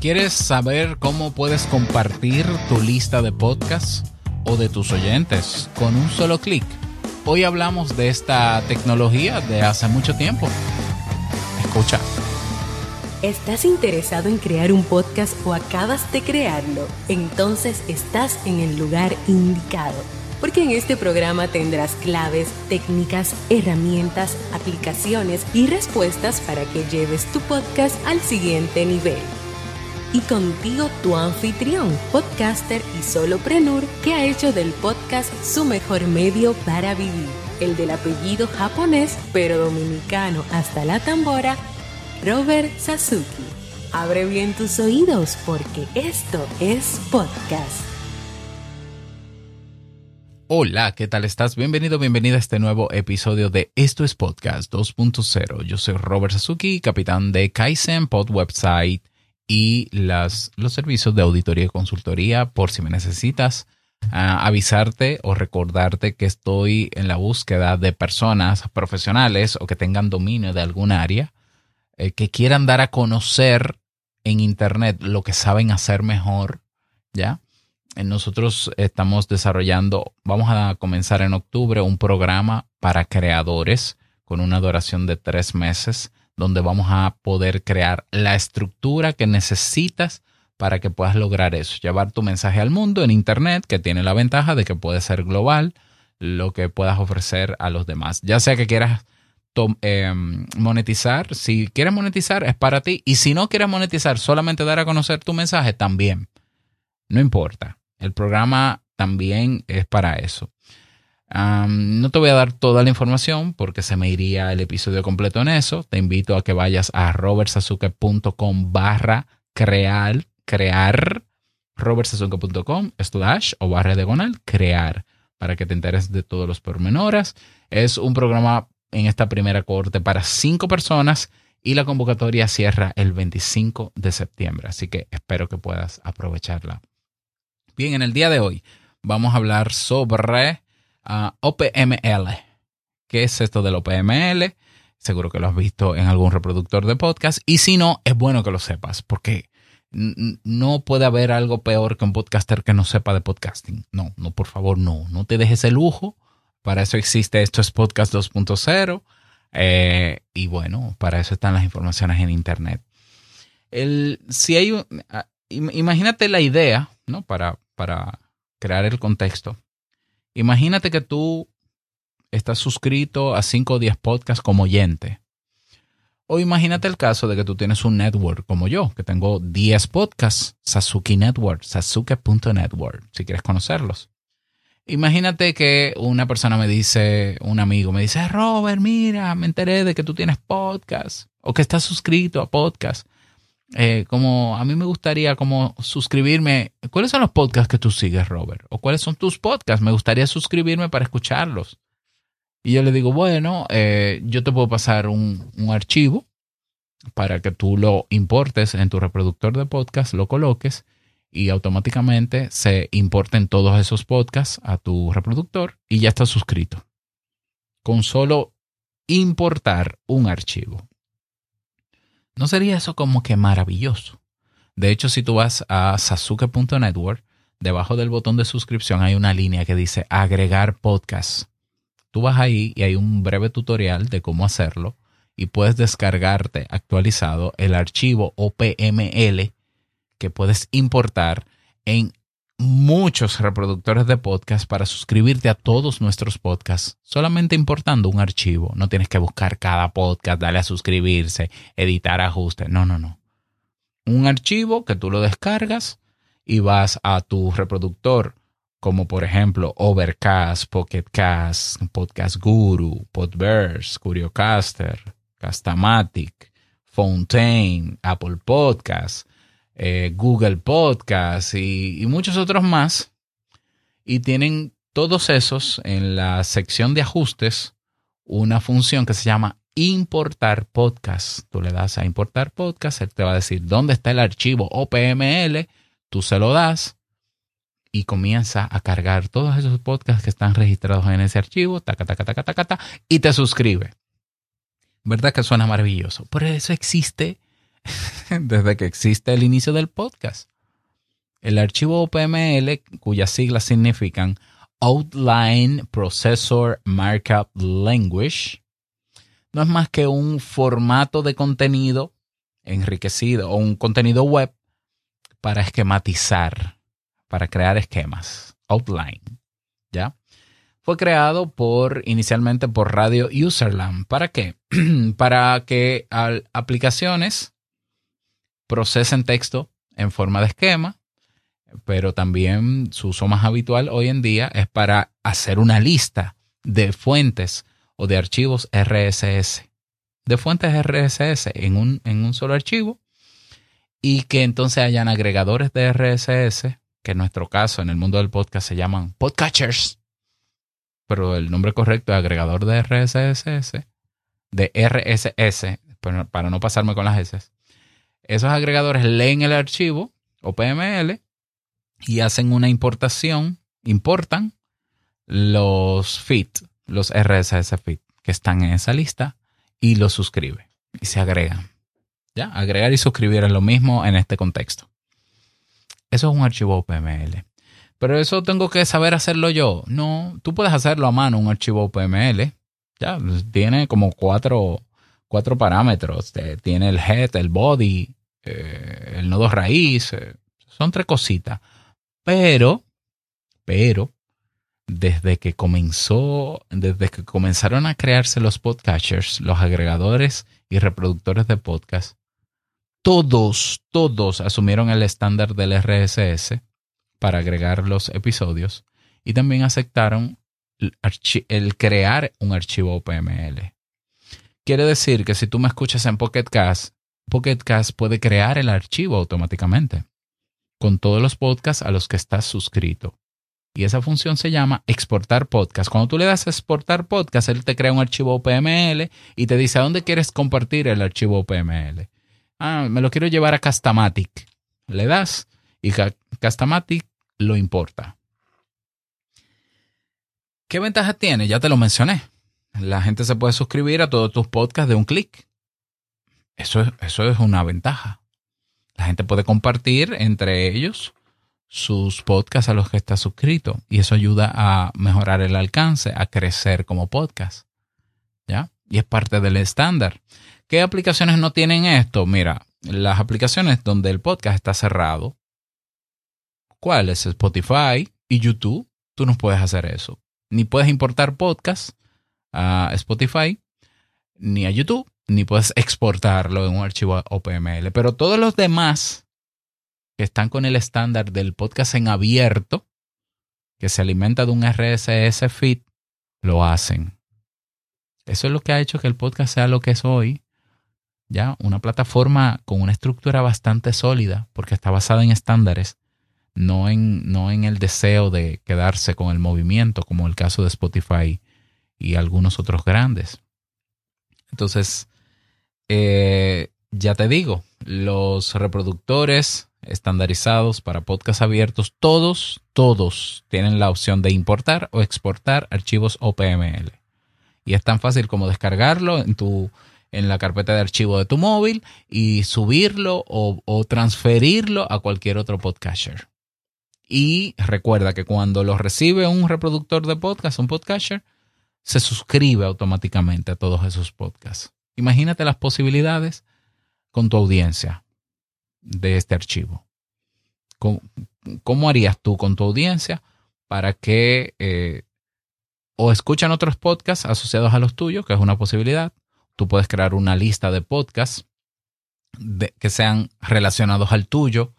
¿Quieres saber cómo puedes compartir tu lista de podcasts o de tus oyentes con un solo clic? Hoy hablamos de esta tecnología de hace mucho tiempo. Escucha. ¿Estás interesado en crear un podcast o acabas de crearlo? Entonces estás en el lugar indicado. Porque en este programa tendrás claves, técnicas, herramientas, aplicaciones y respuestas para que lleves tu podcast al siguiente nivel y contigo tu anfitrión, podcaster y soloprenur que ha hecho del podcast su mejor medio para vivir, el del apellido japonés pero dominicano hasta la tambora, Robert Sasuki. Abre bien tus oídos porque esto es podcast. Hola, ¿qué tal estás? Bienvenido, bienvenida a este nuevo episodio de Esto es Podcast 2.0. Yo soy Robert Sasuki, capitán de Kaizen Pod Website y los servicios de auditoría y consultoría por si me necesitas. Ah, avisarte o recordarte que estoy en la búsqueda de personas profesionales o que tengan dominio de algún área eh, que quieran dar a conocer en Internet lo que saben hacer mejor, ¿ya? Eh, nosotros estamos desarrollando, vamos a comenzar en octubre un programa para creadores con una duración de tres meses donde vamos a poder crear la estructura que necesitas para que puedas lograr eso, llevar tu mensaje al mundo en Internet, que tiene la ventaja de que puede ser global, lo que puedas ofrecer a los demás. Ya sea que quieras em, monetizar, si quieres monetizar es para ti, y si no quieres monetizar, solamente dar a conocer tu mensaje, también. No importa, el programa también es para eso no te voy a dar toda la información porque se me iría el episodio completo en eso. Te invito a que vayas a robertsazuke.com barra crear, crear, robertsazuke.com slash o barra diagonal, crear, para que te enteres de todos los pormenores. Es un programa en esta primera corte para cinco personas y la convocatoria cierra el 25 de septiembre, así que espero que puedas aprovecharla. Bien, en el día de hoy vamos a hablar sobre OPML. ¿Qué es esto del OPML? Seguro que lo has visto en algún reproductor de podcast. Y si no, es bueno que lo sepas, porque no puede haber algo peor que un podcaster que no sepa de podcasting. No, no, por favor, no. No te dejes el lujo. Para eso existe esto es Podcast 2.0. Eh, y bueno, para eso están las informaciones en Internet. El, si hay, imagínate la idea, ¿no? Para, para crear el contexto. Imagínate que tú estás suscrito a 5 o 10 podcasts como oyente. O imagínate el caso de que tú tienes un network como yo, que tengo 10 podcasts, Sasuke Network, sasuke.network, si quieres conocerlos. Imagínate que una persona me dice, un amigo me dice, Robert, mira, me enteré de que tú tienes podcast o que estás suscrito a podcast. Eh, como a mí me gustaría como suscribirme. ¿Cuáles son los podcasts que tú sigues, Robert? ¿O cuáles son tus podcasts? Me gustaría suscribirme para escucharlos. Y yo le digo, bueno, eh, yo te puedo pasar un, un, archivo para que tú lo importes en tu reproductor de podcast, lo coloques y automáticamente se importen todos esos podcasts a tu reproductor y ya estás suscrito. Con solo importar un archivo. ¿No sería eso como que maravilloso? De hecho, si tú vas a sasuke.network, debajo del botón de suscripción hay una línea que dice agregar podcast. Tú vas ahí y hay un breve tutorial de cómo hacerlo y puedes descargarte actualizado el archivo OPML que puedes importar en muchos reproductores de podcast para suscribirte a todos nuestros podcasts, solamente importando un archivo. No tienes que buscar cada podcast, darle a suscribirse, editar ajustes. No, no, no. Un archivo que tú lo descargas y vas a tu reproductor, como por ejemplo Overcast, Pocketcast, Podcast Guru, Podverse, Curiocaster, Castamatic, Fontaine, Apple Podcasts eh, Google Podcast y, muchos otros más. Y tienen todos esos en la sección de ajustes una función que se llama importar podcast. Tú le das a importar podcast, él te va a decir dónde está el archivo OPML, tú se lo das y comienza a cargar todos esos podcasts que están registrados en ese archivo, taca, y te suscribe. ¿Verdad que suena maravilloso? Por eso existe desde que existe el inicio del podcast. El archivo OPML, cuyas siglas significan Outline Processor Markup Language, no es más que un formato de contenido enriquecido o un contenido web para esquematizar, para crear esquemas. Outline, ¿ya? Fue creado por inicialmente por Radio Userland. ¿Para qué? para que aplicaciones procesen texto en forma de esquema, pero también su uso más habitual hoy en día es para hacer una lista de fuentes o de archivos RSS, de fuentes RSS en un, en un solo archivo y que entonces hayan agregadores de RSS, que en nuestro caso en el mundo del podcast se llaman podcatchers, pero el nombre correcto es agregador de RSS, de RSS, para no pasarme con las S. Esos agregadores leen el archivo o PML y hacen una importación, importan los feed los RSS feed que están en esa lista y los suscribe y se agregan. ¿Ya? Agregar y suscribir es lo mismo en este contexto. Eso es un archivo OPML. Pero eso tengo que saber hacerlo yo. No, tú puedes hacerlo a mano, un archivo OPML. Ya, tiene como cuatro, cuatro parámetros. Tiene el head, el body, eh, el nodo raíz. Eh, son tres cositas. Pero, pero, desde que comenzó, desde que comenzaron a crearse los podcatchers, los agregadores y reproductores de podcast, todos, todos asumieron el estándar del RSS para agregar los episodios y también aceptaron el, crear un archivo OPML. Quiere decir que si tú me escuchas en Pocket Cast, Pocket Cast puede crear el archivo automáticamente con todos los podcasts a los que estás suscrito. Y esa función se llama exportar podcast. Cuando tú le das exportar podcast, él te crea un archivo OPML y te dice a dónde quieres compartir el archivo OPML. Ah, me lo quiero llevar a Castamatic. Le das y Castamatic lo importa. ¿Qué ventaja tiene? Ya te lo mencioné. La gente se puede suscribir a todos tus podcasts de un clic. Eso, eso es una ventaja. La gente puede compartir entre ellos sus podcasts a los que está suscrito y eso ayuda a mejorar el alcance, a crecer como podcast. ¿Ya? Y es parte del estándar. ¿Qué aplicaciones no tienen esto? Mira, las aplicaciones donde el podcast está cerrado. ¿Cuáles? Spotify y YouTube. Tú no puedes hacer eso. Ni puedes importar podcast a Spotify, ni a YouTube, ni puedes exportarlo en un archivo OPML. Pero todos los demás que están con el estándar del podcast en abierto, que se alimenta de un RSS feed, lo hacen. Eso es lo que ha hecho que el podcast sea lo que es hoy. Ya, una plataforma con una estructura bastante sólida, porque está basada en estándares, no en, no en el deseo de quedarse con el movimiento, como el caso de Spotify y algunos otros grandes. Entonces, eh, ya te digo, los reproductores estandarizados para podcast abiertos, todos, todos tienen la opción de importar o exportar archivos OPML. Y es tan fácil como descargarlo en tu en la carpeta de archivo de tu móvil y subirlo o, o transferirlo a cualquier otro podcaster. Y recuerda que cuando lo recibe un reproductor de podcast, un podcaster, se suscribe automáticamente a todos esos podcasts. Imagínate las posibilidades con tu audiencia de este archivo. ¿Cómo, harías tú con tu audiencia para que eh, o escuchan otros podcasts asociados a los tuyos, que es una posibilidad? Tú puedes crear una lista de podcasts que sean relacionados al tuyo.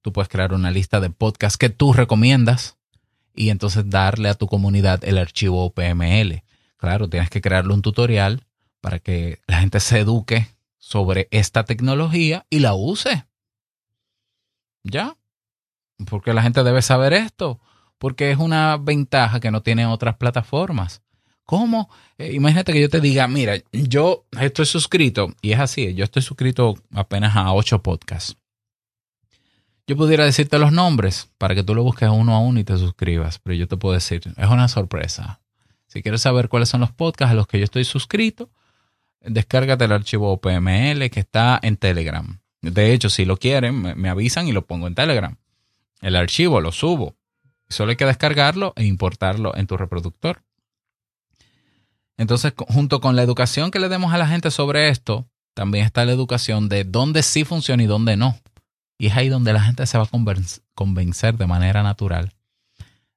Tú puedes crear una lista de podcasts que tú recomiendas y entonces darle a tu comunidad el archivo PML. Claro, tienes que crearle un tutorial para que la gente se eduque sobre esta tecnología y la use. ¿Ya? Porque la gente debe saber esto, porque es una ventaja que no tienen otras plataformas. ¿Cómo? Eh, imagínate que yo te diga, mira, yo estoy suscrito, y es así, yo estoy suscrito apenas a ocho podcasts. Yo pudiera decirte los nombres para que tú lo busques uno a uno y te suscribas, pero yo te puedo decir, es una sorpresa. Si quieres saber cuáles son los podcasts a los que yo estoy suscrito, descárgate el archivo PML que está en Telegram. De hecho, si lo quieren, me, avisan y lo pongo en Telegram. El archivo lo subo. Solo hay que descargarlo e importarlo en tu reproductor. Entonces, junto con la educación que le demos a la gente sobre esto, también está la educación de dónde sí funciona y dónde no. Y es ahí donde la gente se va a convencer de manera natural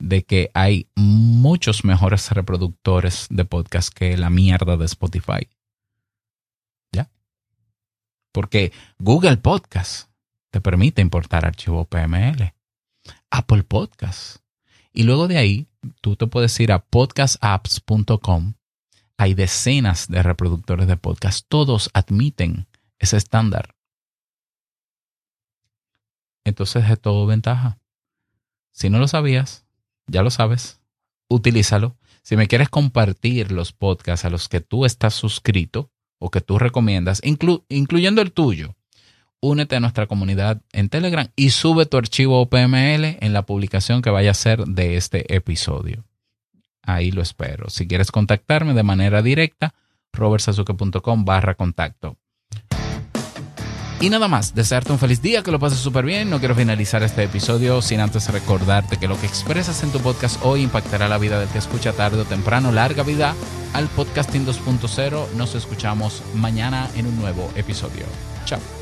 de que hay muchos mejores reproductores de podcast que la mierda de Spotify. ¿Ya? Porque Google Podcast te permite importar archivos PML. Apple Podcast. Y luego de ahí, tú te puedes ir a podcastapps.com. Hay decenas de reproductores de podcast. Todos admiten ese estándar. Entonces es todo ventaja. Si no lo sabías, ya lo sabes. Utilízalo. Si me quieres compartir los podcasts a los que tú estás suscrito o que tú recomiendas, incluyendo el tuyo, únete a nuestra comunidad en Telegram y sube tu archivo PML en la publicación que vaya a ser de este episodio. Ahí lo espero. Si quieres contactarme de manera directa, robertsazuke.com barra contacto. Y nada más, desearte un feliz día, que lo pases súper bien. No quiero finalizar este episodio sin antes recordarte que lo que expresas en tu podcast hoy impactará la vida del que escucha tarde o temprano. Larga vida al podcasting 2.0. Nos escuchamos mañana en un nuevo episodio. Chao.